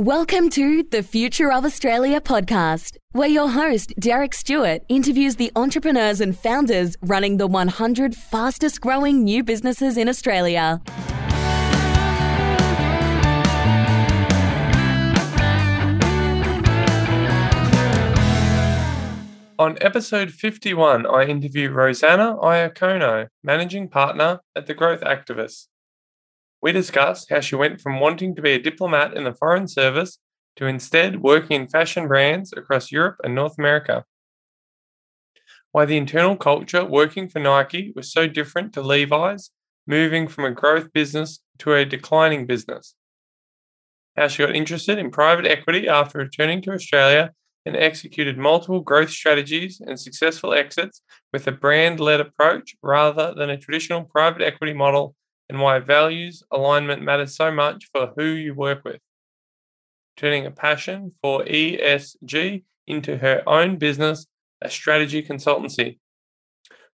Welcome to the Future of Australia podcast, where your host, Derek Stewart, interviews the entrepreneurs and founders running the 100 fastest growing new businesses in Australia. On episode 51, I interview Rosanna Iacono, managing partner at The Growth Activists. We discuss how she went from wanting to be a diplomat in the Foreign Service to instead working in fashion brands across Europe and North America. Why the internal culture working for Nike was so different to Levi's, moving from a growth business to a declining business. How she got interested in private equity after returning to Australia and executed multiple growth strategies and successful exits with a brand led approach rather than a traditional private equity model and why values alignment matters so much for who you work with. Turning a passion for ESG into her own business, a strategy consultancy.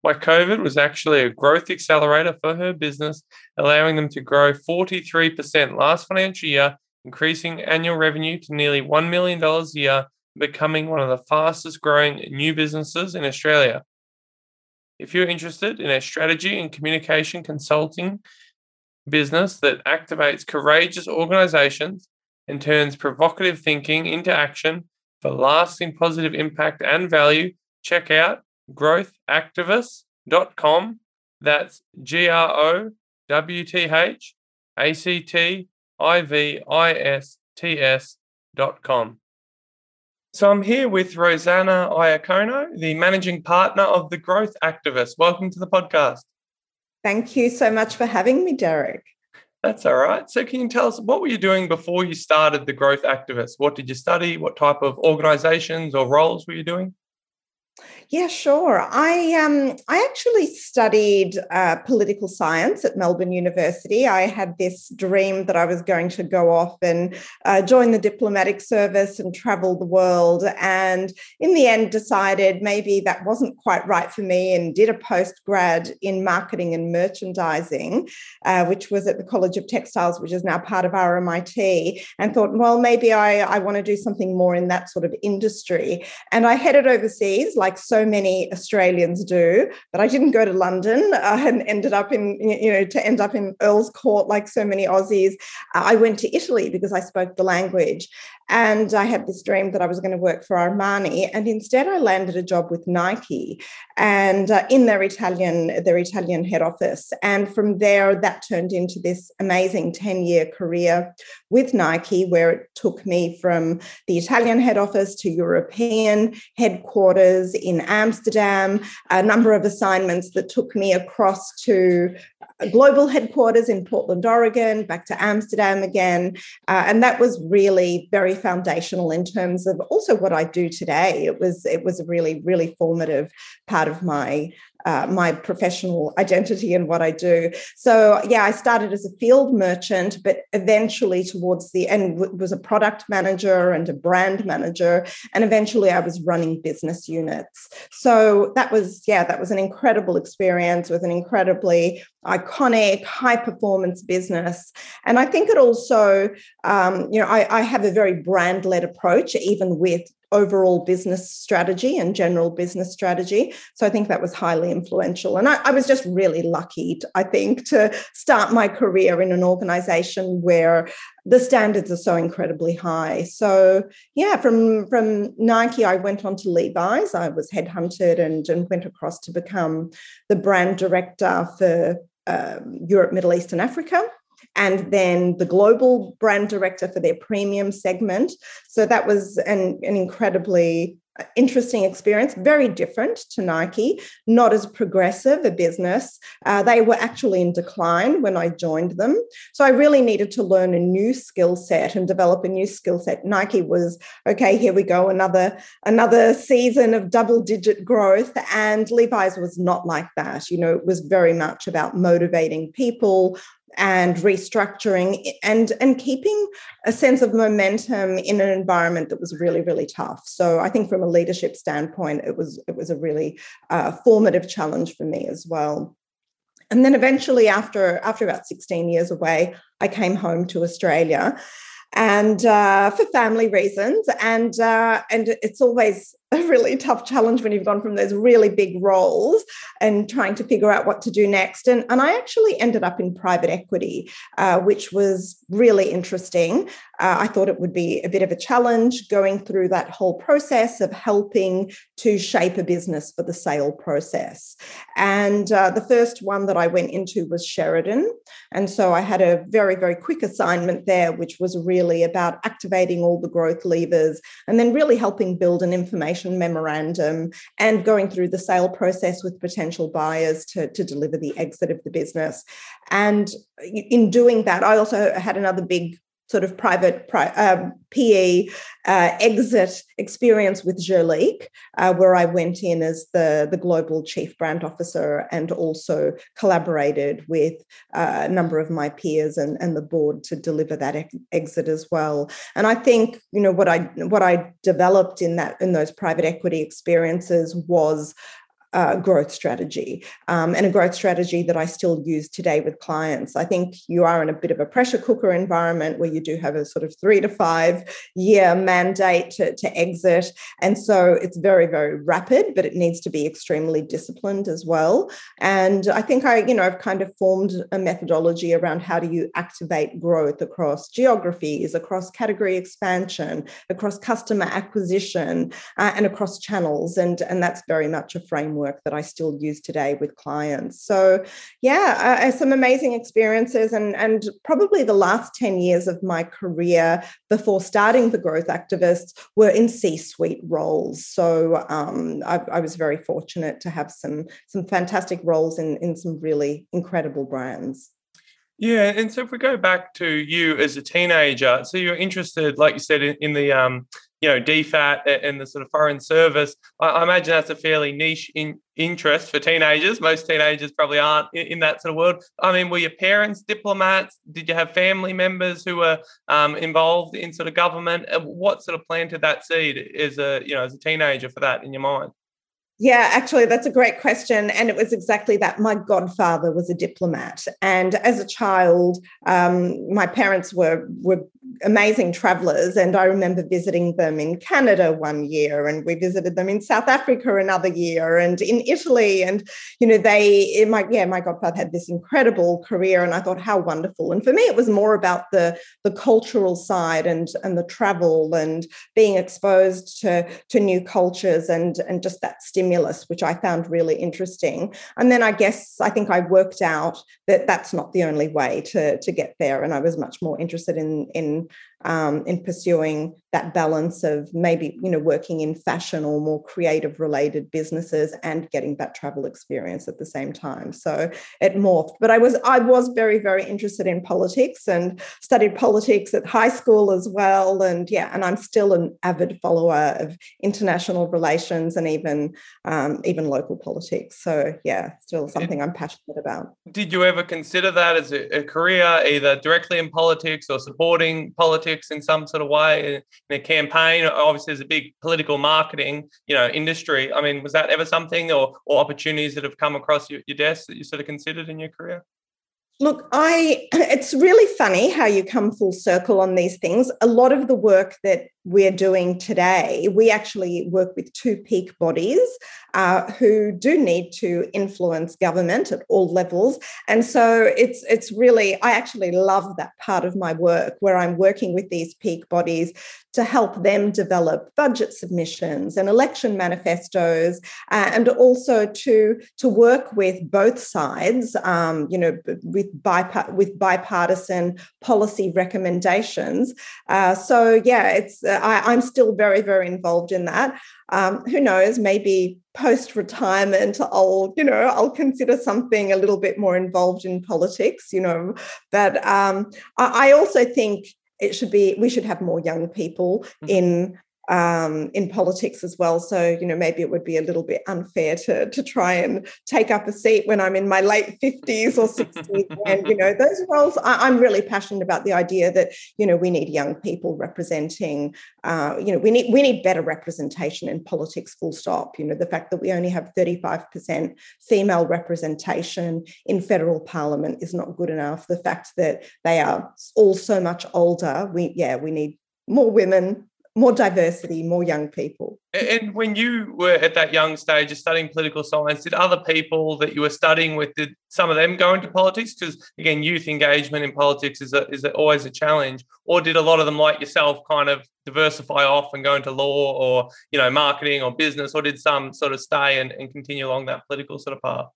Why COVID was actually a growth accelerator for her business, allowing them to grow 43% last financial year, increasing annual revenue to nearly $1 million a year, becoming one of the fastest growing new businesses in Australia. If you're interested in a strategy and communication consulting business that activates courageous organizations and turns provocative thinking into action for lasting positive impact and value, check out growthactivists.com. That's G R O W T H A C T I V I S T S.com. So I'm here with Rosanna Iacono, the managing partner of the Growth Activists. Welcome to the podcast. Thank you so much for having me, Derek. That's all right. So, can you tell us what were you doing before you started the Growth Activists? What did you study? What type of organizations or roles were you doing? Yeah, sure. I um, I actually studied uh, political science at Melbourne University. I had this dream that I was going to go off and uh, join the diplomatic service and travel the world. And in the end, decided maybe that wasn't quite right for me, and did a post grad in marketing and merchandising, uh, which was at the College of Textiles, which is now part of RMIT. And thought, well, maybe I I want to do something more in that sort of industry. And I headed overseas, like so many Australians do. But I didn't go to London uh, and ended up in, you know, to end up in Earl's Court like so many Aussies. Uh, I went to Italy because I spoke the language. And I had this dream that I was going to work for Armani. And instead, I landed a job with Nike and uh, in their Italian, their Italian head office. And from there, that turned into this amazing 10 year career with Nike, where it took me from the Italian head office to European headquarters in Amsterdam, a number of assignments that took me across to global headquarters in Portland, Oregon, back to Amsterdam again. Uh, and that was really very foundational in terms of also what I do today. It was it was a really, really formative part of my uh, my professional identity and what I do. So yeah, I started as a field merchant, but eventually towards the end was a product manager and a brand manager, and eventually I was running business units. So that was yeah, that was an incredible experience with an incredibly iconic high performance business, and I think it also um, you know I, I have a very brand led approach even with overall business strategy and general business strategy. So I think that was highly influential. And I, I, was just really lucky, I think, to start my career in an organization where the standards are so incredibly high. So yeah, from, from Nike, I went on to Levi's. I was headhunted and, and went across to become the brand director for um, Europe, Middle East, and Africa and then the global brand director for their premium segment. So that was an, an incredibly uh, interesting experience, very different to Nike, not as progressive a business. Uh, they were actually in decline when I joined them. So I really needed to learn a new skill set and develop a new skill set. Nike was, okay, here we go, another, another season of double digit growth. And Levi's was not like that. You know, it was very much about motivating people, and restructuring and and keeping a sense of momentum in an environment that was really really tough so i think from a leadership standpoint it was it was a really uh, formative challenge for me as well and then eventually after after about 16 years away i came home to australia and uh, for family reasons. And uh, and it's always a really tough challenge when you've gone from those really big roles and trying to figure out what to do next. And, and I actually ended up in private equity, uh, which was really interesting. Uh, I thought it would be a bit of a challenge going through that whole process of helping to shape a business for the sale process. And uh, the first one that I went into was Sheridan. And so I had a very, very quick assignment there, which was really about activating all the growth levers and then really helping build an information memorandum and going through the sale process with potential buyers to, to deliver the exit of the business. And in doing that, I also had another big sort of private um, PE uh, exit experience with Jurlique, uh, where I went in as the, the global chief brand officer and also collaborated with uh, a number of my peers and, and the board to deliver that ex- exit as well. And I think you know what I what I developed in that in those private equity experiences was uh, growth strategy um, and a growth strategy that I still use today with clients. I think you are in a bit of a pressure cooker environment where you do have a sort of three to five year mandate to, to exit. And so it's very, very rapid, but it needs to be extremely disciplined as well. And I think I, you know, I've kind of formed a methodology around how do you activate growth across geographies, across category expansion, across customer acquisition, uh, and across channels. And, and that's very much a framework framework that I still use today with clients. So, yeah, uh, some amazing experiences, and and probably the last ten years of my career before starting the Growth Activists were in C-suite roles. So um, I, I was very fortunate to have some some fantastic roles in in some really incredible brands. Yeah, and so if we go back to you as a teenager, so you're interested, like you said, in, in the um, you know, DFAT and the sort of foreign service. I, I imagine that's a fairly niche in, interest for teenagers. Most teenagers probably aren't in, in, that sort of world. I mean, were your parents diplomats? Did you have family members who were um, involved in sort of government? What sort of planted that seed as a you know as a teenager for that in your mind? Yeah, actually, that's a great question. And it was exactly that. My godfather was a diplomat. And as a child, um, my parents were, were amazing travelers. And I remember visiting them in Canada one year, and we visited them in South Africa another year, and in Italy. And, you know, they, my, yeah, my godfather had this incredible career. And I thought, how wonderful. And for me, it was more about the, the cultural side and, and the travel and being exposed to, to new cultures and, and just that stimulus which I found really interesting. And then I guess I think I worked out that that's not the only way to, to get there. And I was much more interested in, in um, in pursuing that balance of maybe you know working in fashion or more creative related businesses and getting that travel experience at the same time. So it morphed. But i was i was very very interested in politics and studied politics at high school as well. And yeah and i'm still an avid follower of international relations and even um, even local politics. So yeah still something i'm passionate about. Did you ever consider that as a, a career either directly in politics or supporting politics in some sort of way a campaign? Obviously, there's a big political marketing, you know, industry. I mean, was that ever something or, or opportunities that have come across your, your desk that you sort of considered in your career? Look, I it's really funny how you come full circle on these things. A lot of the work that we're doing today, we actually work with two peak bodies uh, who do need to influence government at all levels. And so it's it's really I actually love that part of my work where I'm working with these peak bodies to help them develop budget submissions and election manifestos, uh, and also to to work with both sides, um, you know, with bipart- with bipartisan policy recommendations. Uh, so yeah, it's I, am still very, very involved in that. Um, who knows, maybe post retirement, I'll, you know, I'll consider something a little bit more involved in politics, you know. But um, I, I also think it should be, we should have more young people mm-hmm. in um, in politics as well. So, you know, maybe it would be a little bit unfair to, to try and take up a seat when I'm in my late 50s or 60s. and, you know, those roles, I, am really passionate about the idea that, you know, we need young people representing, uh, you know, we need, we need better representation in politics, full stop. You know, the fact that we only have 35% female representation in federal parliament is not good enough. The fact that they are all so much older, we, yeah, we need more women more diversity, more young people. And when you were at that young stage of studying political science, did other people that you were studying with, did some of them go into politics? Because again, youth engagement in politics is a, is a, always a challenge. Or did a lot of them, like yourself, kind of diversify off and go into law or you know marketing or business? Or did some sort of stay and, and continue along that political sort of path?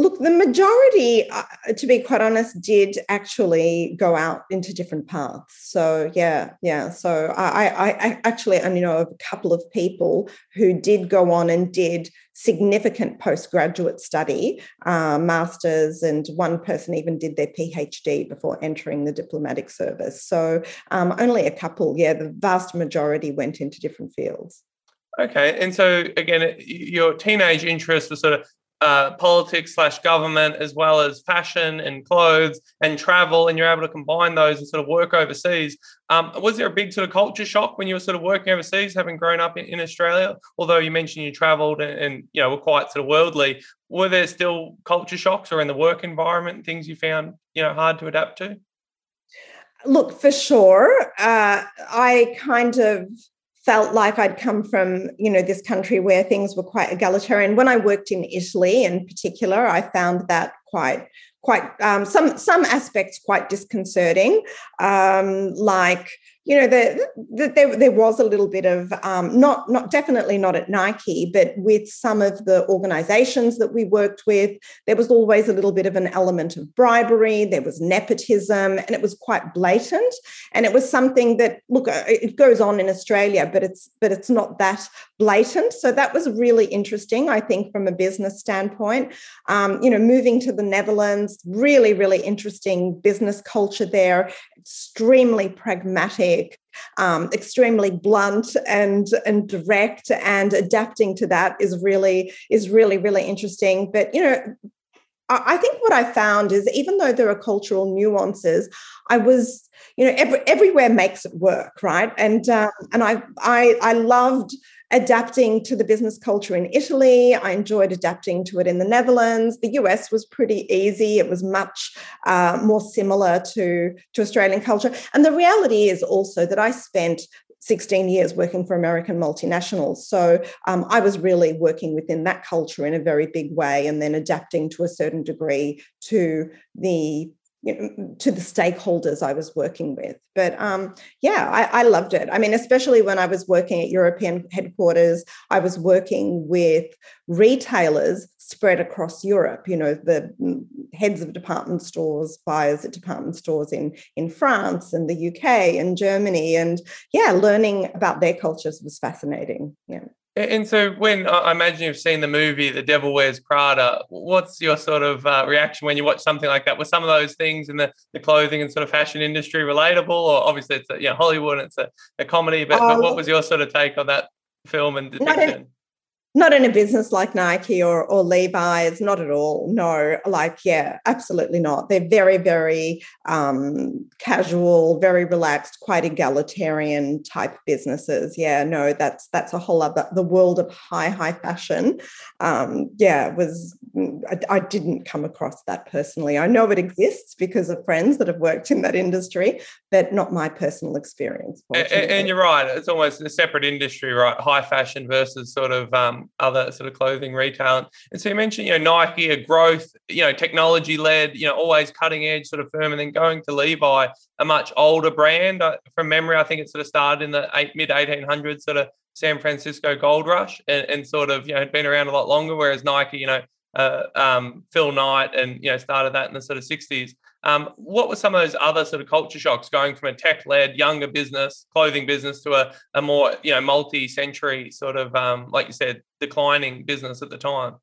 Look, the majority, uh, to be quite honest, did actually go out into different paths. So yeah, yeah. So I, I, I actually only know of a couple of people who did go on and did significant postgraduate study, uh, masters, and one person even did their PhD before entering the diplomatic service. So um, only a couple. Yeah, the vast majority went into different fields. Okay, and so again, your teenage interest was sort of uh, politics slash government as well as fashion and clothes and travel and you're able to combine those and sort of work overseas. Um, was there a big sort of culture shock when you were sort of working overseas having grown up in, in australia? Although you mentioned you traveled and, and, you know were quite sort of worldly were there still culture shocks or in the work environment things you found you know hard to adapt to? Look for sure uh, i kind of felt like I'd come from, you know, this country where things were quite egalitarian. When I worked in Italy in particular, I found that quite quite um, some some aspects quite disconcerting, um, like you know, the, the, there, there was a little bit of um, not not definitely not at Nike, but with some of the organisations that we worked with, there was always a little bit of an element of bribery. There was nepotism, and it was quite blatant. And it was something that look, uh, it goes on in Australia, but it's but it's not that blatant. So that was really interesting, I think, from a business standpoint. Um, you know, moving to the Netherlands, really really interesting business culture there, extremely pragmatic um, extremely blunt and and direct, and adapting to that is really is really really interesting. But you know, I think what I found is even though there are cultural nuances, I was, you know, every, everywhere makes it work, right? And um, and I I I loved adapting to the business culture in Italy. I enjoyed adapting to it in the Netherlands. The US was pretty easy. It was much uh, more similar to, to Australian culture. And the reality is also that I spent 16 years working for American multinationals. So um, I was really working within that culture in a very big way and then adapting to a certain degree to the you know, to the stakeholders I was working with. But um, yeah, I, I, loved it. I mean, especially when I was working at European headquarters, I was working with retailers spread across Europe. You know, the mm, heads of department stores, buyers at department stores in in France and the UK and Germany, and yeah, learning about their cultures was fascinating. Yeah. And so, when I imagine you've seen the movie The Devil Wears Prada, what's your sort of uh, reaction when you watch something like that? Were some of those things in the, the clothing and sort of fashion industry relatable? Or obviously, it's a, you know, Hollywood, and it's a, a comedy, but, but, what um, was your sort of take on that film and depiction? Not in a business like Nike or, or Levi's, not at all. No, like, yeah, absolutely not. They're very, very um, casual, very relaxed, quite egalitarian type businesses. Yeah, no, that's that's a whole other the world of high, high fashion. Um, yeah, was I, I didn't come across that personally. I know it exists because of friends that have worked in that industry, but not my personal experience. And, and, you're right; it's almost a separate industry, right? High fashion versus sort of um, other sort of clothing retail. And so you mentioned, you know, Nike, a growth, you know, technology led, you know, always cutting edge sort of firm, and then going to Levi, a much older brand. From memory, I think it sort of started in the eight, mid 1800s, sort of San Francisco gold rush, and, and sort of, you know, had been around a lot longer. Whereas Nike, you know, uh, um, Phil Knight, and you know, started that in the sort of 60s. Um, what were some of those other sort of culture shocks going from a tech-led younger business, clothing business, to a, a more you know multi-century sort of um, like you said declining business at the time?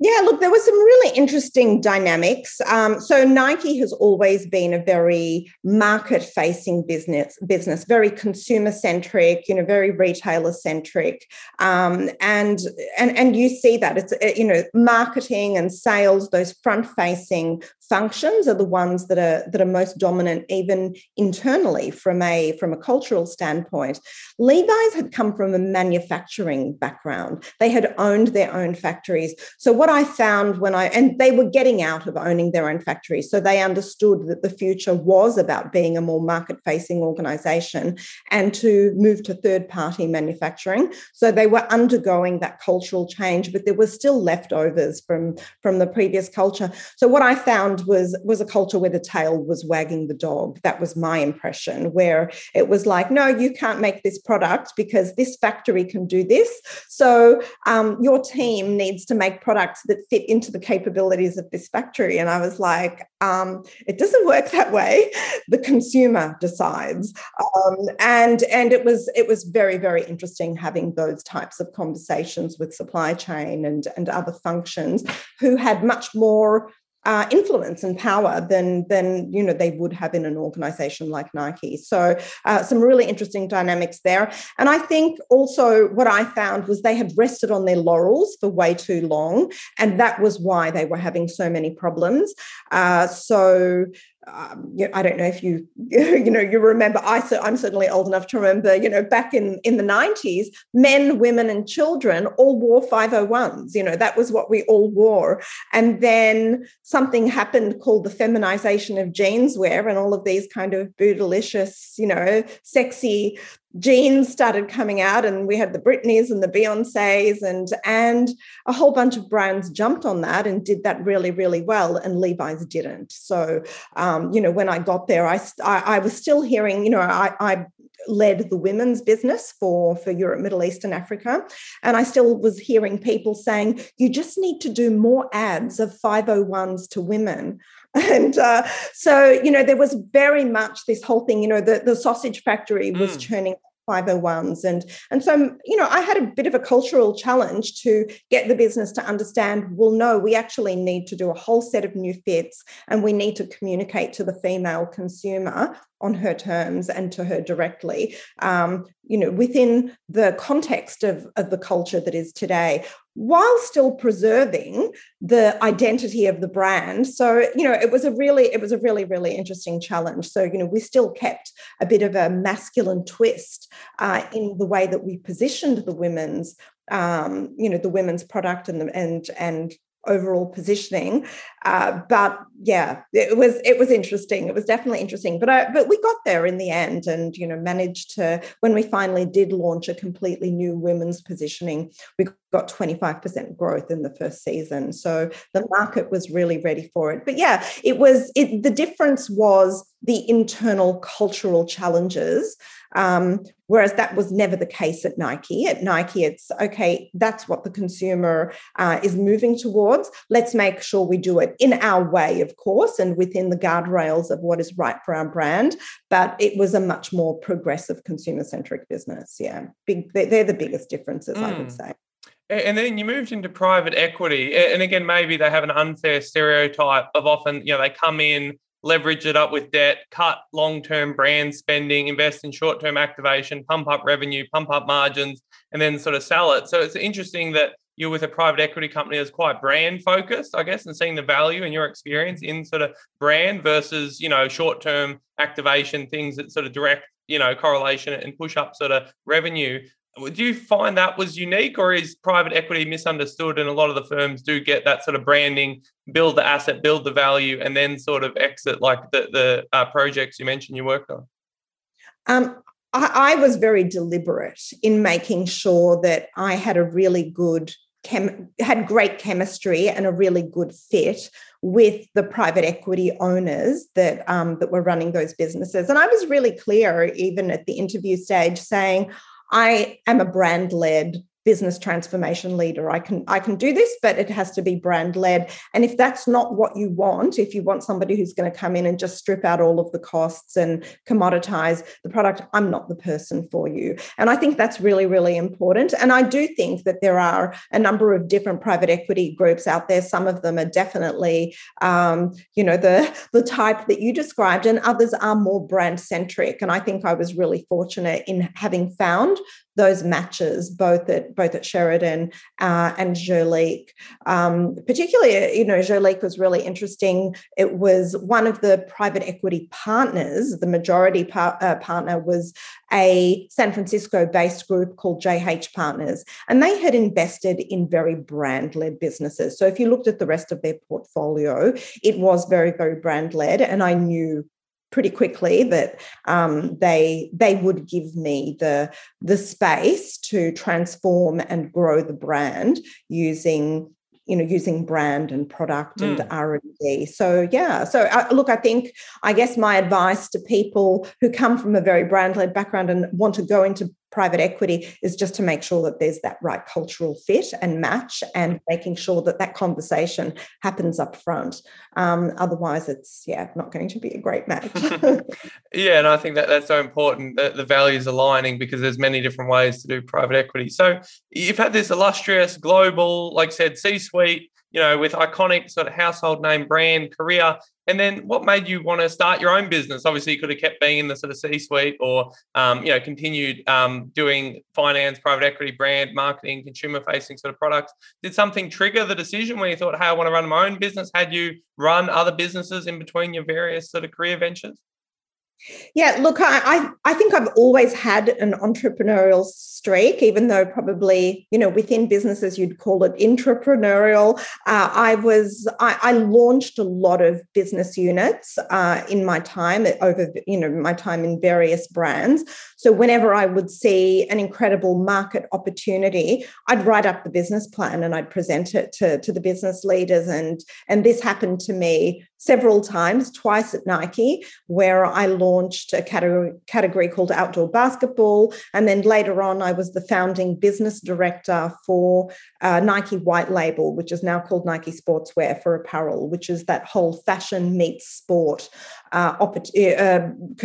Yeah, look, there were some really interesting dynamics. Um, so Nike has always been a very market-facing business, business, very consumer-centric, you know, very retailer-centric, um, and and and you see that it's uh, you know marketing and sales, those front-facing functions are the ones that are that are most dominant, even internally from a from a cultural standpoint. Levi's had come from a manufacturing background; they had owned their own factories. So what I found when I, and they were getting out of owning their own factories. So they understood that the future was about being a more market facing organization and to move to third party manufacturing. So they were undergoing that cultural change, but there were still leftovers from, from the previous culture. So what I found was, was a culture where the tail was wagging the dog. That was my impression, where it was like, no, you can't make this product because this factory can do this. So um, your team needs to make that fit into the capabilities of this factory. And I was like, um, it doesn't work that way. The consumer decides. Um, and and it was it was very, very interesting having those types of conversations with supply chain and, and other functions who had much more uh, influence and power than than you know they would have in an organization like Nike. So uh, some really interesting dynamics there. And I think also what I found was they had rested on their laurels for way too long, and that was why they were having so many problems. Uh, so um, I don't know if you you know you remember I I'm certainly old enough to remember you know back in in the 90s men women and children all wore 501s you know that was what we all wore. And then something happened called the feminization of jeanswear and all of these kind of bootylicious you know sexy jeans started coming out and we had the Britneys and the Beyoncés and and a whole bunch of brands jumped on that and did that really really well and Levi's didn't. So um, you know when I got there I, I, I was still hearing you know I, I led the women's business for for Europe Middle East and Africa. And I still was hearing people saying you just need to do more ads of 501s to women and uh, so you know there was very much this whole thing you know the, the sausage factory was mm. churning 501s and and so you know i had a bit of a cultural challenge to get the business to understand well no we actually need to do a whole set of new fits and we need to communicate to the female consumer on her terms and to her directly um, you know within the context of, of the culture that is today while still preserving the identity of the brand so you know it was a really it was a really really interesting challenge so you know we still kept a bit of a masculine twist uh, in the way that we positioned the women's um, you know the women's product and the, and and overall positioning. Uh, but yeah, it was it was interesting. It was definitely interesting. But I, but we got there in the end, and you know managed to when we finally did launch a completely new women's positioning, we got 25% growth in the first season. So the market was really ready for it. But yeah, it was it, the difference was the internal cultural challenges um, whereas that was never the case at Nike. At Nike, it's okay, that's what the consumer uh, is moving towards. Let's make sure we do it in our way, of course, and within the guardrails of what is right for our brand. But it was a much more progressive consumer centric business. Yeah, big, they're the biggest differences, mm. I would mm. say. And then you moved into private equity. And again, maybe they have an unfair stereotype of often, you know, they come in leverage it up with debt, cut long term brand spending, invest in short term activation, pump up revenue, pump up margins, and then sort of sell it. So it's interesting that you're with a private equity company that's quite brand focused, I guess, and seeing the value in your experience in sort of brand versus, you know, short term activation, things that sort of direct, you know, correlation and push up sort of revenue do you find that was unique or is private equity misunderstood and a lot of the firms do get that sort of branding build the asset build the value and then sort of exit like the, the uh, projects you mentioned you worked on? Um, I, I, was very deliberate in making sure that i had a really good chem- had great chemistry and a really good fit with the private equity owners that um, that were running those businesses. And i was really clear even at the interview stage saying I am a brand led business transformation leader. I can I can do this, but it has to be brand led. And if that's not what you want, if you want somebody who's going to come in and just strip out all of the costs and commoditize the product, I'm not the person for you. And I think that's really really important. And I do think that there are a number of different private equity groups out there. Some of them are definitely um, you know the the type that you described, and others are more brand centric. And I think I was really fortunate in having found those matches both at both at Sheridan uh, and Jurlique. Um, particularly, you know, Jurlique was really interesting. It was one of the private equity partners. The majority par- uh, partner was a San Francisco-based group called JH Partners, and they had invested in very brand-led businesses. So if you looked at the rest of their portfolio, it was very, very brand-led, and I knew pretty quickly that um, they they would give me the the space to transform and grow the brand using you know using brand and product mm. and r&d so yeah so uh, look i think i guess my advice to people who come from a very brand led background and want to go into private equity is just to make sure that there's that right cultural fit and match and making sure that that conversation happens up front. Um, otherwise it's yeah not going to be a great match. Yeah and i think that that's so important that the values aligning because there's many different ways to do private equity. So you've had this illustrious global like I said c-suite you know, with iconic sort of household name brand career. And then what made you want to start your own business? Obviously, you could have kept being in the sort of C suite or, um, you know, continued um, doing finance, private equity, brand, marketing, consumer facing sort of products. Did something trigger the decision where you thought, hey, I want to run my own business? Had you run other businesses in between your various sort of career ventures? Yeah, look, I, I think I've always had an entrepreneurial streak, even though probably, you know, within businesses you'd call it intrapreneurial. Uh, I was, I, I, launched a lot of business units uh, in my time over, you know, my time in various brands. So whenever I would see an incredible market opportunity, I'd write up the business plan and I'd present it to, to the business leaders. And, and this happened to me several times, twice at Nike, where I launched a category, category called outdoor basketball. And then later on, I was the founding business director for uh, Nike White Label, which is now called Nike Sportswear for apparel, which is that whole fashion meets sport uh, uh,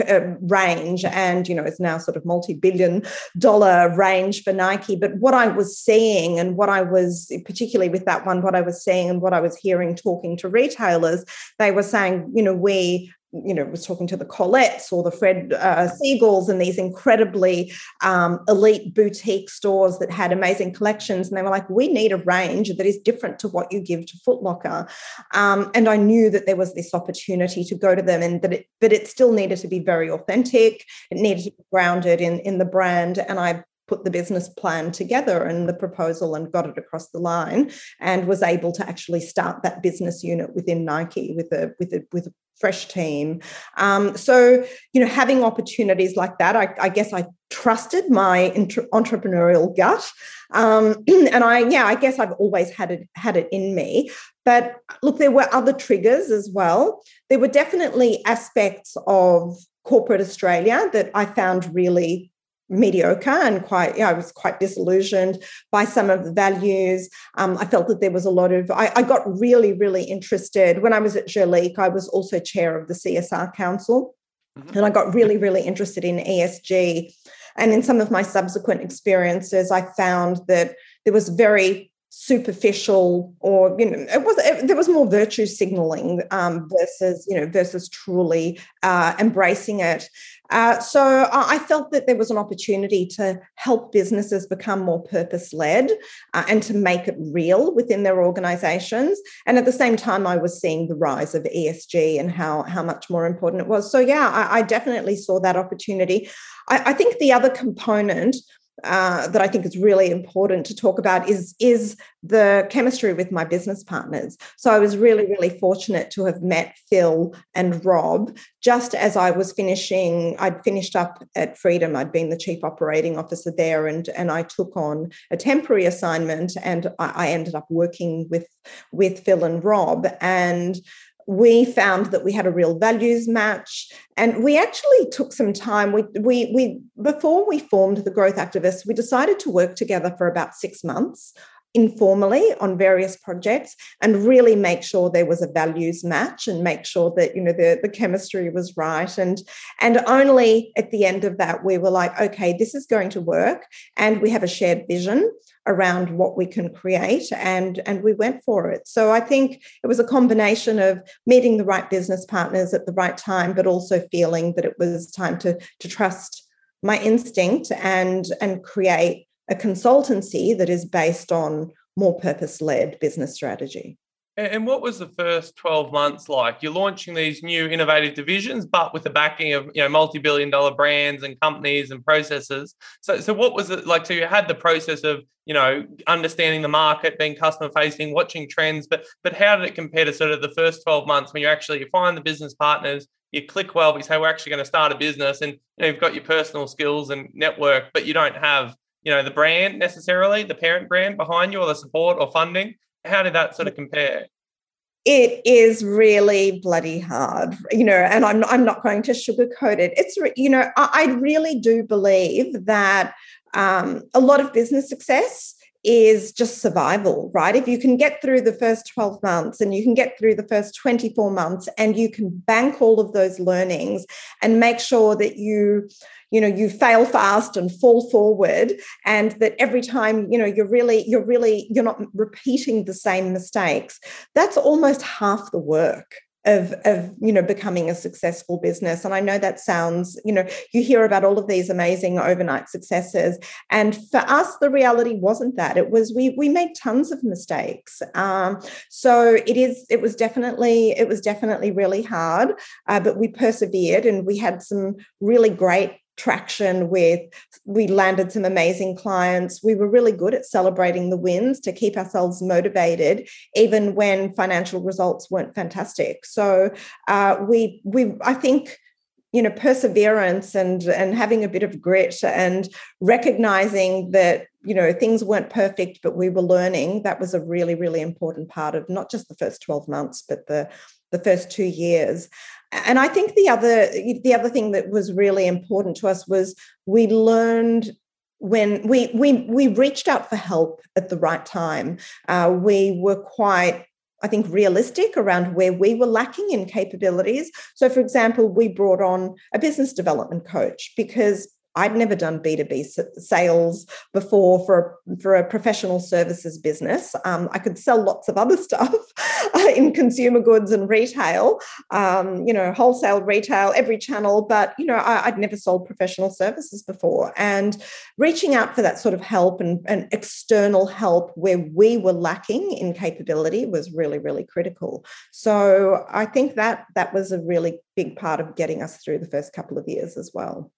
uh, range. And, you know, it's now sort of multi billion dollar range for Nike. But what I was seeing and what I was, particularly with that one, what I was seeing and what I was hearing talking to retailers, they were saying, you know, we you know, was talking to the Colettes or the Fred uh, Segals and these incredibly um, elite boutique stores that had amazing collections. And they were like, we need a range that is different to what you give to Footlocker. Um, and I knew that there was this opportunity to go to them and that it, but it still needed to be very authentic. It needed to be grounded in, in the brand. And I put the business plan together and the proposal and got it across the line and was able to actually start that business unit within Nike with a with a with a fresh team. Um, so you know, having opportunities like that, I, I guess I trusted my entrepreneurial gut, um, and I yeah, I guess I've always had it had it in me. But look, there were other triggers as well. There were definitely aspects of corporate Australia that I found really mediocre and quite, yeah, I was quite disillusioned by some of the values. Um, I felt that there was a lot of, I, I, got really, really interested. When I was at Jurlique, I was also chair of the CSR Council. Mm-hmm. And I got really, really interested in ESG. And in some of my subsequent experiences, I found that there was very superficial or you know it was it, there was more virtue signaling um, versus you know versus truly uh, embracing it uh, so I felt that there was an opportunity to help businesses become more purpose led uh, and to make it real within their organizations. And at the same time, I was seeing the rise of ESG and how, how much more important it was. So, yeah, I, I definitely saw that opportunity. I, I think the other component uh, that I think is really important to talk about is is the chemistry with my business partners. So I was really really fortunate to have met Phil and Rob just as I was finishing. I'd finished up at Freedom. I'd been the chief operating officer there, and and I took on a temporary assignment, and I, I ended up working with with Phil and Rob and we found that we had a real values match. And we actually took some time. We, we, we before we formed the growth activists we decided to work together for about six months informally on various projects and really make sure there was a values match and make sure that you know the, the chemistry was right. And and only at the end of that we were like okay this is going to work. And we have a shared vision around what we can create and and we went for it. So i think it was a combination of meeting the right business partners at the right time but also feeling that it was time to to trust my instinct and and create a consultancy that is based on more purpose led business strategy. And what was the first 12 months like? You're launching these new innovative divisions, but with the backing of you know multi-billion dollar brands and companies and processes. So, so what was it like? So you had the process of you know understanding the market, being customer facing, watching trends, but but how did it compare to sort of the first 12 months when you actually you find the business partners, you click well, you say we're actually going to start a business, and you know, you've got your personal skills and network, but you don't have you know the brand necessarily, the parent brand behind you, or the support or funding? How did that sort of compare? It is really bloody hard, you know, and I'm I'm not going to sugarcoat it. It's you know I, I really do believe that um, a lot of business success is just survival, right? If you can get through the first 12 months and you can get through the first 24 months and you can bank all of those learnings and make sure that you you know you fail fast and fall forward and that every time you know you're really you're really you're not repeating the same mistakes. That's almost half the work of of you know becoming a successful business. And i know that sounds you know you hear about all of these amazing overnight successes. And for us the reality wasn't that. It was we we made tons of mistakes. Um, so it is it was definitely it was definitely really hard uh, but we persevered and we had some really great traction with we landed some amazing clients. We were really good at celebrating the wins to keep ourselves motivated even when financial results weren't fantastic. So uh, we we i think you know perseverance and and having a bit of grit and recognizing that you know things weren't perfect but we were learning that was a really really important part of not just the first 12 months but the the first two years and i think the other the other thing that was really important to us was we learned when we we we reached out for help at the right time uh, we were quite I think realistic around where we were lacking in capabilities. So, for example, we brought on a business development coach because I'd never done B2B sales before for a, for a professional services business. Um, I could sell lots of other stuff in consumer goods and retail, um, you know, wholesale retail, every channel, but, you know, I, would never sold professional services before. And reaching out for that sort of help and, and external help where we were lacking in capability was really, really critical. So I think that that was a really big part of getting us through the first couple of years as well.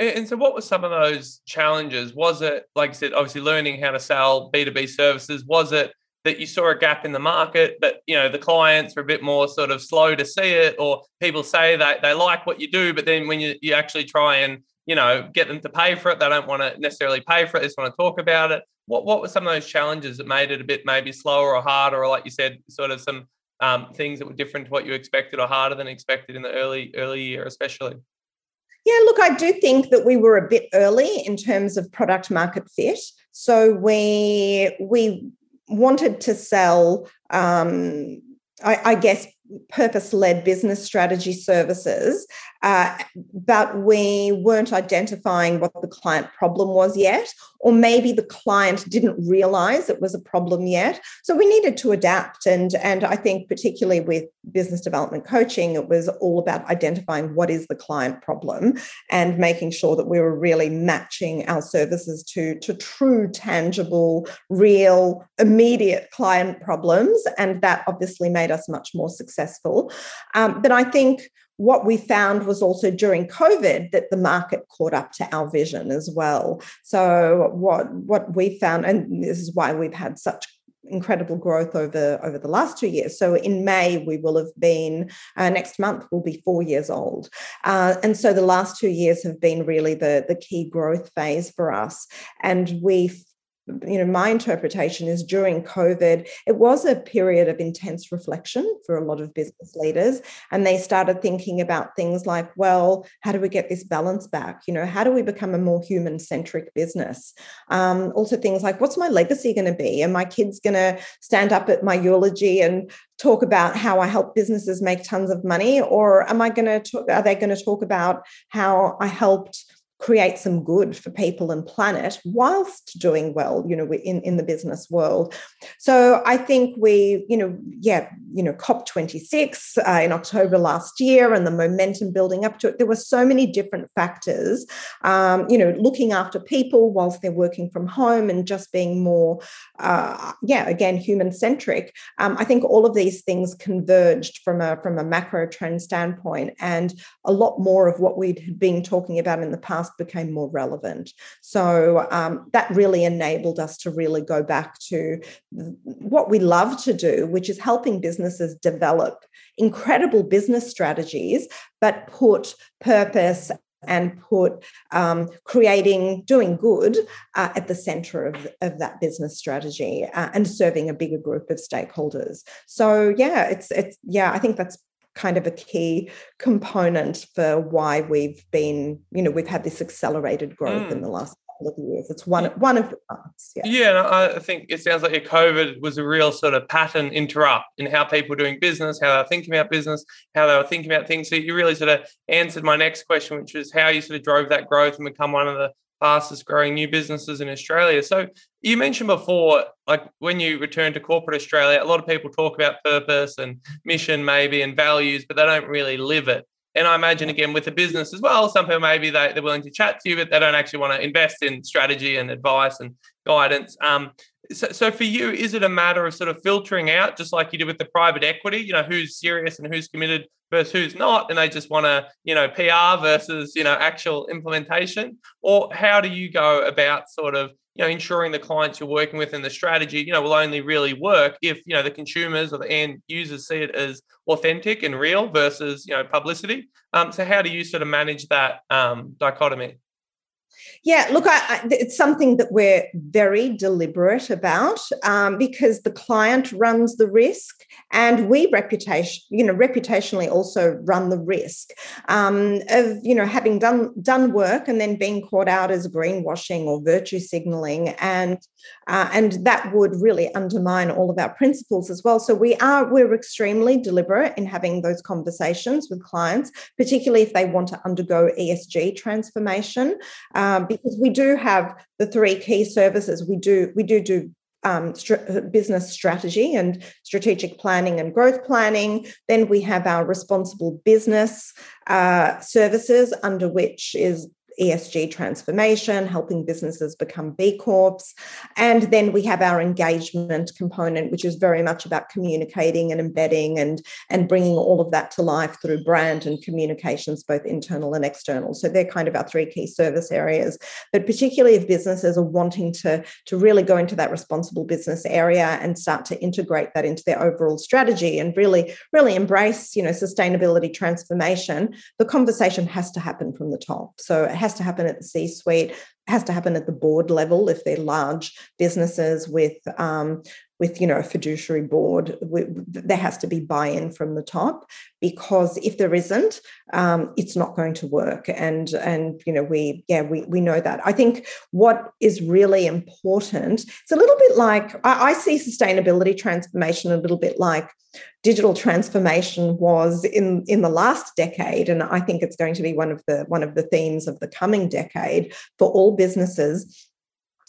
And so, what were some of those challenges? Was it, like I said, obviously learning how to sell B2B services? Was it that you saw a gap in the market, but you know the clients were a bit more sort of slow to see it, or people say that they like what you do, but then when you, you actually try and you know get them to pay for it, they don't want to necessarily pay for it. They just want to talk about it. What what were some of those challenges that made it a bit maybe slower or harder, or like you said, sort of some um, things that were different to what you expected or harder than expected in the early early year, especially? Yeah, look, I do think that we were a bit early in terms of product market fit. So we we wanted to sell, um, I, I guess, purpose led business strategy services, uh, but we weren't identifying what the client problem was yet, or maybe the client didn't realize it was a problem yet. So we needed to adapt. And, and I think, particularly with business development coaching, it was all about identifying what is the client problem and making sure that we were really matching our services to, to true, tangible, real, immediate client problems. And that obviously made us much more successful. Um, but I think what we found was also during COVID that the market caught up to our vision as well. So what what we found, and this is why we've had such incredible growth over over the last two years. So in may we will have been uh, next month will be four years old. Uh, and so the last two years have been really the the key growth phase for us. And we you know, my interpretation is during COVID, it was a period of intense reflection for a lot of business leaders. And they started thinking about things like, well, how do we get this balance back? You know, how do we become a more human centric business? Um, also, things like, what's my legacy going to be? Are my kids going to stand up at my eulogy and talk about how I help businesses make tons of money? Or am I going to, are they going to talk about how I helped? Create some good for people and planet whilst doing well you know in, in the business world. So i think we you know yeah you know cop 26 uh, in october last year and the momentum building up to it there were so many different factors um, you know looking after people whilst they're working from home and just being more uh, yeah again human centric um, i think all of these things converged from a from a macro trend standpoint and a lot more of what we'd been talking about in the past became more relevant. So um, that really enabled us to really go back to what we love to do, which is helping businesses develop incredible business strategies, but put purpose and put um, creating doing good uh, at the center of, of that business strategy uh, and serving a bigger group of stakeholders so yeah it's it's yeah i think that's kind of a key component for why we've been, you know, we've had this accelerated growth mm. in the last couple of years. It's one one of the parts. Yeah. Yeah, I think it sounds like your COVID was a real sort of pattern interrupt in how people are doing business, how they're thinking about business, how they were thinking about things. So you really sort of answered my next question, which was how you sort of drove that growth and become one of the fastest growing new businesses in Australia. So you mentioned before, like when you return to corporate Australia, a lot of people talk about purpose and mission, maybe, and values, but they don't really live it. And I imagine again with the business as well, some people maybe they, they're willing to chat to you, but they don't actually want to invest in strategy and advice and guidance. Um, so, so for you, is it a matter of sort of filtering out, just like you did with the private equity, you know, who's serious and who's committed versus who's not, and they just want to, you know, PR versus, you know, actual implementation? Or how do you go about sort of, you know, ensuring the clients you're working with and the strategy, you know, will only really work if, you know, the consumers or the end users see it as authentic and real versus, you know, publicity. Um, so how do you sort of manage that um, dichotomy? Yeah, look, I, I, it's something that we're very deliberate about um, because the client runs the risk, and we reputation, you know, reputationally also run the risk um, of you know having done done work and then being caught out as greenwashing or virtue signaling, and uh, and that would really undermine all of our principles as well. So we are we're extremely deliberate in having those conversations with clients, particularly if they want to undergo ESG transformation. Um, um, because we do have the three key services. We do we do do um, business strategy and strategic planning and growth planning. Then we have our responsible business uh, services, under which is ESG transformation, helping businesses become B Corps. And then we have our engagement component, which is very much about communicating and embedding and, and bringing all of that to life through brand and communications, both internal and external. So they're kind of our three key service areas. But particularly if businesses are wanting to, to really go into that responsible business area and start to integrate that into their overall strategy and really, really embrace, you know, sustainability transformation, the conversation has to happen from the top. So it has has to happen at the C suite, has to happen at the board level if they're large businesses with um, with you know a fiduciary board there has to be buy-in from the top because if there isn't um, it's not going to work. And and you know we yeah we, we know that. I think what is really important it's a little bit like I, I see sustainability transformation a little bit like digital transformation was in in the last decade. And i think it's going to be one of the one of the themes of the coming decade for all businesses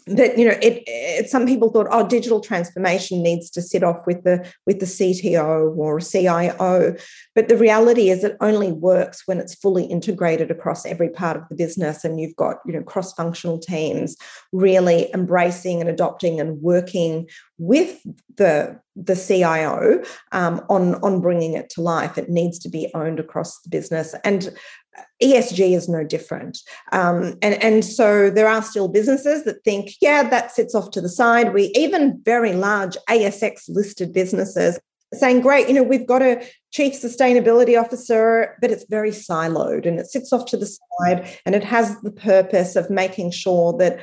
that you know it, it, some people thought oh digital transformation needs to sit off with the with the cto or cio but the reality is it only works when it's fully integrated across every part of the business and you've got you know cross functional teams really embracing and adopting and working with the the CIO um, on on bringing it to life. It needs to be owned across the business, and ESG is no different. Um, and, and so there are still businesses that think, yeah, that sits off to the side. We even very large ASX listed businesses saying, great, you know, we've got a chief sustainability officer, but it's very siloed and it sits off to the side and it has the purpose of making sure that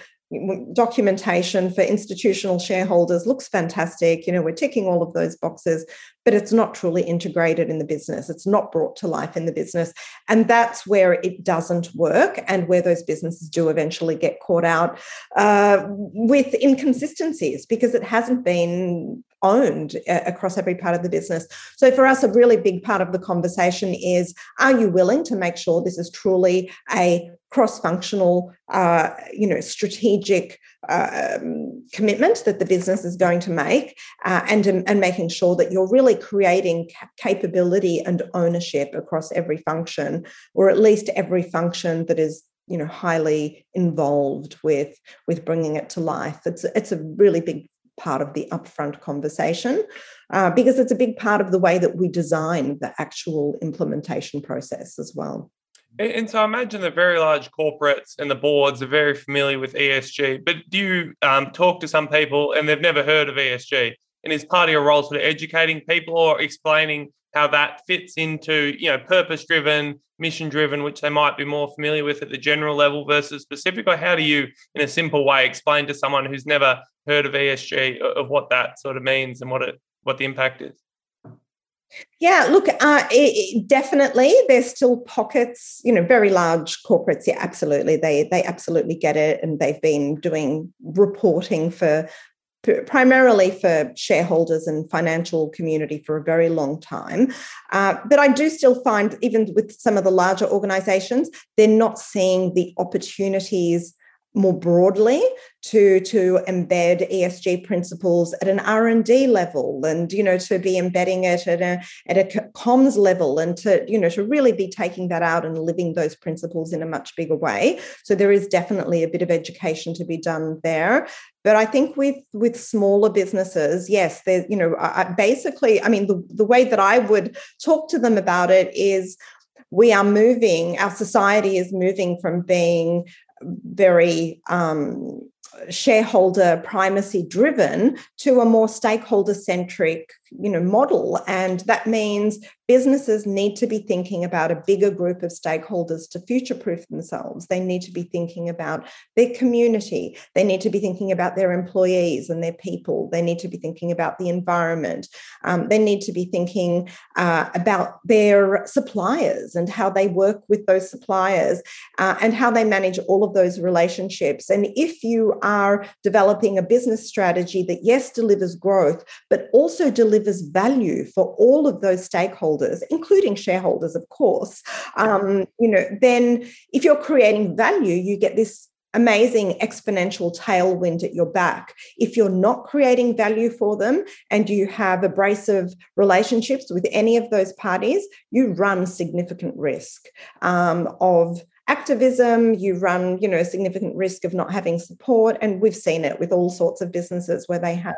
documentation for institutional shareholders looks fantastic. You know, we're ticking all of those boxes, but it's not truly integrated in the business. It's not brought to life in the business. And that's where it doesn't work and where those businesses do eventually get caught out uh, with inconsistencies because it hasn't been owned uh, across every part of the business. So for us, a really big part of the conversation is are you willing to make sure this is truly a cross-functional, uh, you know, strategic um, commitment that the business is going to make, uh, and and making sure that you're really creating capability and ownership across every function, or at least every function that is you know highly involved with with bringing it to life it's it's a really big part of the upfront conversation uh, because it's a big part of the way that we design the actual implementation process as well. And so I imagine the very large corporates and the boards are very familiar with ESG, but do you um, talk to some people and they've never heard of ESG? And is part of your role sort of educating people or explaining how that fits into, you know, purpose driven, mission driven, which they might be more familiar with at the general level versus specific? Or how do you, in a simple way, explain to someone who's never heard of ESG of what that sort of means and what it what the impact is? Yeah, look, uh, it, definitely. There's still pockets, you know, very large corporates. Yeah, absolutely. They they absolutely get it, and they've been doing reporting for primarily for shareholders and financial community for a very long time. Uh, but I do still find, even with some of the larger organizations, they're not seeing the opportunities more broadly to to embed ESG principles at an R&D level and you know to be embedding it at a at a comms level and to you know to really be taking that out and living those principles in a much bigger way. So there is definitely a bit of education to be done there. But I think with with smaller businesses yes there's you know I, basically I mean the, the way that I would talk to them about it is we are moving, our society is moving from being very um, shareholder primacy driven to a more stakeholder centric you know model. And that means businesses need to be thinking about a bigger group of stakeholders to future proof themselves. They need to be thinking about their community. They need to be thinking about their employees and their people. They need to be thinking about the environment. Um, they need to be thinking uh, about their suppliers and how they work with those suppliers uh, and how they manage all of those relationships. And if you are developing a business strategy that yes delivers growth but also delivers value for all of those stakeholders, including shareholders, of course, um, you know, then if you're creating value, you get this amazing exponential tailwind at your back. If you're not creating value for them and you have abrasive relationships with any of those parties, you run significant risk um, of activism you run you know a significant risk of not having support and we've seen it with all sorts of businesses where they have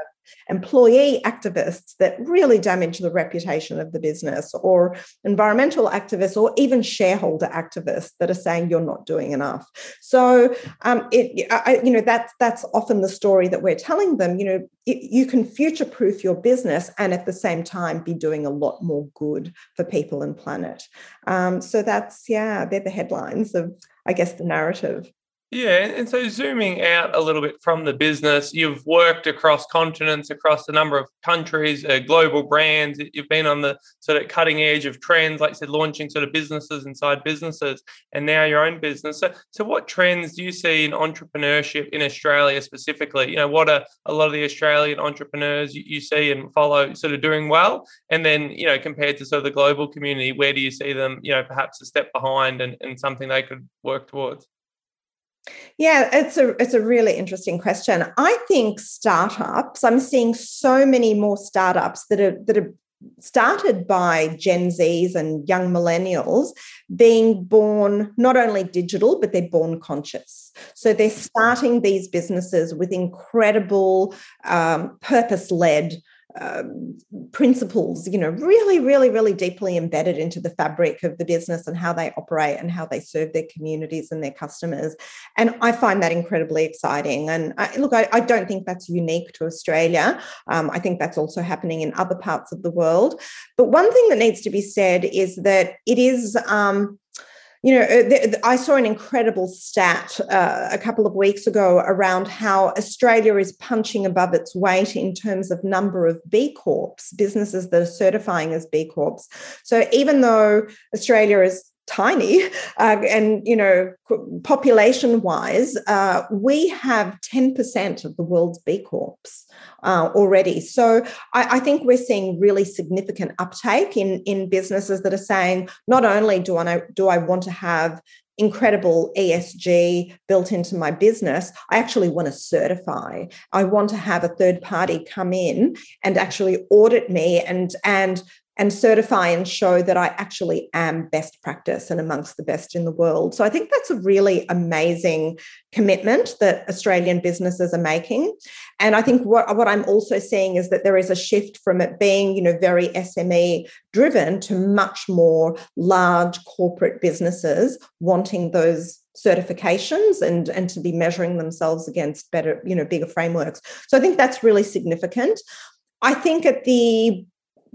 employee activists that really damage the reputation of the business, or environmental activists, or even shareholder activists that are saying you're not doing enough. So, um, it, I, you know, that's that's often the story that we're telling them. You know, it, you can future-proof your business and at the same time be doing a lot more good for people and planet. Um, so that's yeah, they're the headlines of, I guess, the narrative. Yeah, and so zooming out a little bit from the business, you've worked across continents, across a number of countries, uh, global brands. You've been on the sort of cutting edge of trends, like I said, launching sort of businesses inside businesses, and now your own business. So, so what trends do you see in entrepreneurship in Australia specifically? You know, what are a lot of the Australian entrepreneurs you, you see and follow sort of doing well, and then you know compared to sort of the global community, where do you see them? You know, perhaps a step behind and, and something they could work towards. Yeah, it's a it's a really interesting question. I think startups. I'm seeing so many more startups that are that are started by Gen Zs and young millennials being born not only digital, but they're born conscious. So they're starting these businesses with incredible um, purpose led um, principles, you know, really, really, really deeply embedded into the fabric of the business and how they operate and how they serve their communities and their customers. And I find that incredibly exciting. And I, look, I, I, don't think that's unique to Australia. Um, I think that's also happening in other parts of the world. But one thing that needs to be said is that it is. Um, you know, uh, I saw an incredible stat uh, a couple of weeks ago around how Australia is punching above its weight in terms of number of B Corps, businesses that are certifying as B Corps. So even though Australia is tiny uh, and you know population wise uh, we have 10% of the world's b corps uh, already so I, I, think we're seeing really significant uptake in in businesses that are saying not only do i do i want to have incredible ESG built into my business, I actually want to certify. I want to have a third party come in and actually audit me and and and certify and show that I actually am best practice and amongst the best in the world. So I think that's a really amazing commitment that Australian businesses are making. And I think what, what I'm also seeing is that there is a shift from it being, you know, very SME driven to much more large corporate businesses wanting those certifications and and to be measuring themselves against better you know bigger frameworks so i think that's really significant I think at the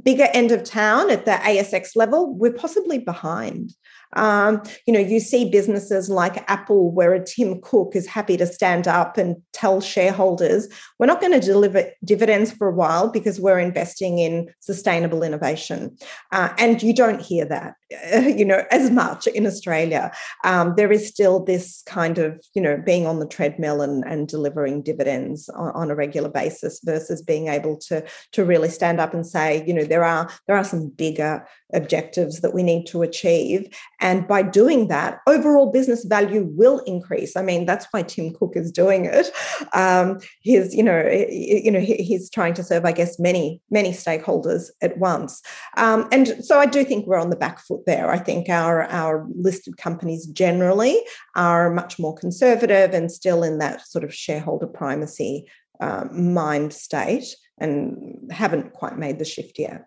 bigger end of town at the ASX level, we're possibly behind. Um, you know, you see businesses like Apple, where a Tim Cook is happy to stand up and tell shareholders, we're not going to deliver dividends for a while because we're investing in sustainable innovation. Uh, and you don't hear that, you know, as much in Australia. Um, there is still this kind of, you know, being on the treadmill and, and delivering dividends on, on a regular basis versus being able to, to really stand up and say, you know, there are there are some bigger objectives that we need to achieve. And by doing that, overall business value will increase. I mean, that's why Tim Cook is doing it. Um, he's, you know, you know, he's trying to serve, I guess, many, many stakeholders at once. Um, and so I do think we're on the back foot there. I think our our listed companies generally are much more conservative and still in that sort of shareholder primacy um, mind state and haven't quite made the shift yet.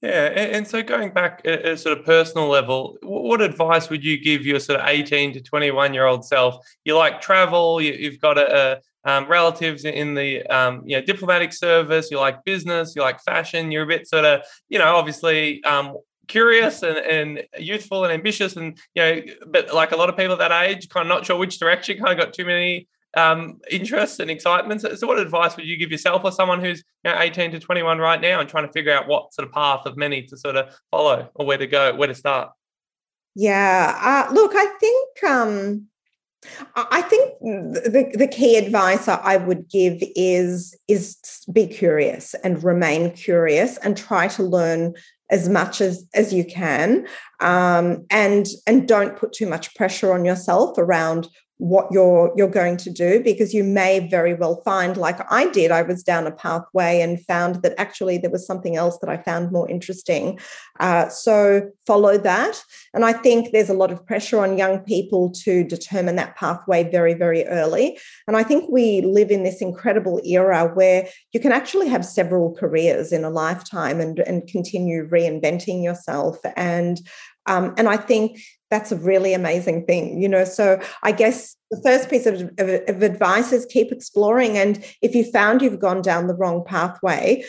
Yeah, and, so going back at a sort of personal level, what advice would you give your sort of 18 to 21 year old self? You like travel, you, have got a, a um, relatives in the um, you know diplomatic service, you like business, you like fashion, you're a bit sort of you know obviously um, curious and, and youthful and ambitious and you know but like a lot of people at that age kind of not sure which direction kind of got too many um, interests and excitements. So, what advice would you give yourself or someone who's you know, 18 to 21 right now and trying to figure out what sort of path of many to sort of follow or where to go, where to start? Yeah, uh, look, I think um, I think the, the key advice I would give is is be curious and remain curious and try to learn as much as as you can um, and and don't put too much pressure on yourself around what you're you're going to do because you may very well find like I did I was down a pathway and found that actually there was something else that I found more interesting. Uh, so follow that. And I think there's a lot of pressure on young people to determine that pathway very very early. And I think we live in this incredible era where you can actually have several careers in a lifetime and and continue reinventing yourself. And um, and I think that's a really amazing thing, you know. So I guess the first piece of, of, of, advice is keep exploring. And if you found you've gone down the wrong pathway,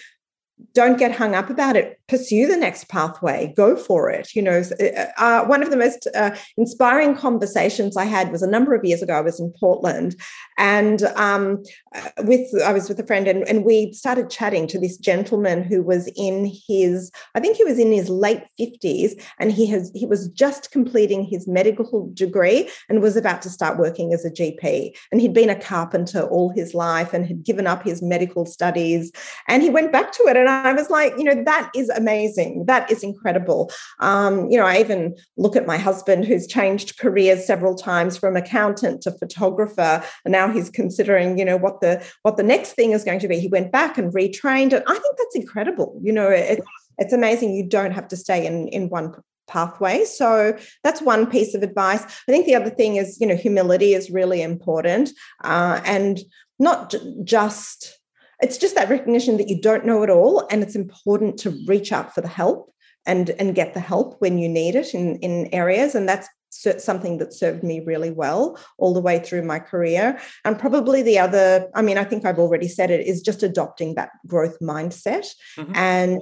don't get hung up about it pursue the next pathway go for it you know uh, uh, one of the most uh, inspiring conversations i had was a number of years ago i was in portland and um, uh, with i was with a friend and, and we started chatting to this gentleman who was in his i think he was in his late 50s and he has he was just completing his medical degree and was about to start working as a gp and he'd been a carpenter all his life and had given up his medical studies. And he went back to it and I was like, you know, that is amazing. That is incredible. Um, you know, I even look at my husband who's changed careers several times from accountant to photographer, and now he's considering, you know, what the what the next thing is going to be. He went back and retrained, and I think that's incredible. You know, it, it's amazing. You don't have to stay in in one pathway. So that's one piece of advice. I think the other thing is, you know, humility is really important, uh, and not j- just it's just that recognition that you don't know it all and it's important to reach out for the help and and get the help when you need it in in areas and that's something that served me really well all the way through my career and probably the other i mean i think i've already said it is just adopting that growth mindset mm-hmm. and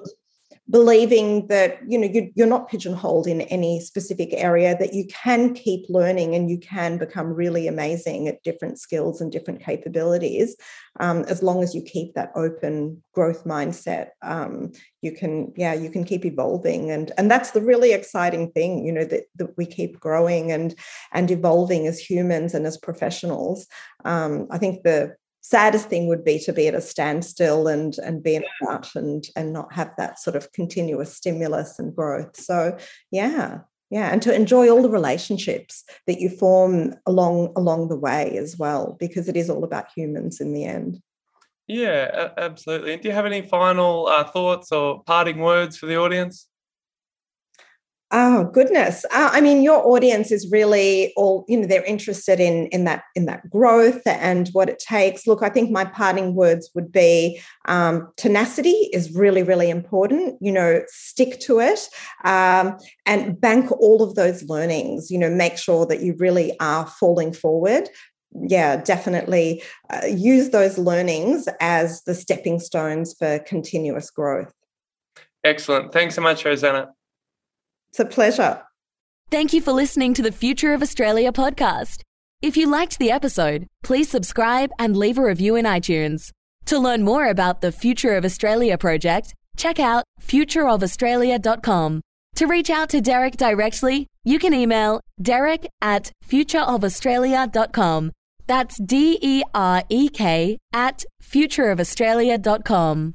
believing that you know you, you're not pigeonholed in any specific area that you can keep learning and you can become really amazing at different skills and different capabilities um, as long as you keep that open growth mindset um, you can yeah you can keep evolving. And and that's the really exciting thing you know that, that we keep growing and and evolving as humans and as professionals. Um, i think the saddest thing would be to be at a standstill and and be in a rut and and not have that sort of continuous stimulus and growth. So yeah yeah and to enjoy all the relationships that you form along along the way as well because it is all about humans in the end. Yeah absolutely. And do you have any final uh, thoughts or parting words for the audience Oh goodness! Uh, I mean, your audience is really all you know. They're interested in in that in that growth and what it takes. Look, I think my parting words would be um, tenacity is really really important. You know, stick to it um, and bank all of those learnings. You know, make sure that you really are falling forward. Yeah, definitely uh, use those learnings as the stepping stones for continuous growth. Excellent. Thanks so much, Rosanna. It's a pleasure. Thank you for listening to the Future of Australia podcast. If you liked the episode, please subscribe and leave a review in iTunes. To learn more about the Future of Australia project, check out futureofaustralia.com. To reach out to Derek directly, you can email derek at futureofaustralia.com. That's D E R E K at futureofaustralia.com.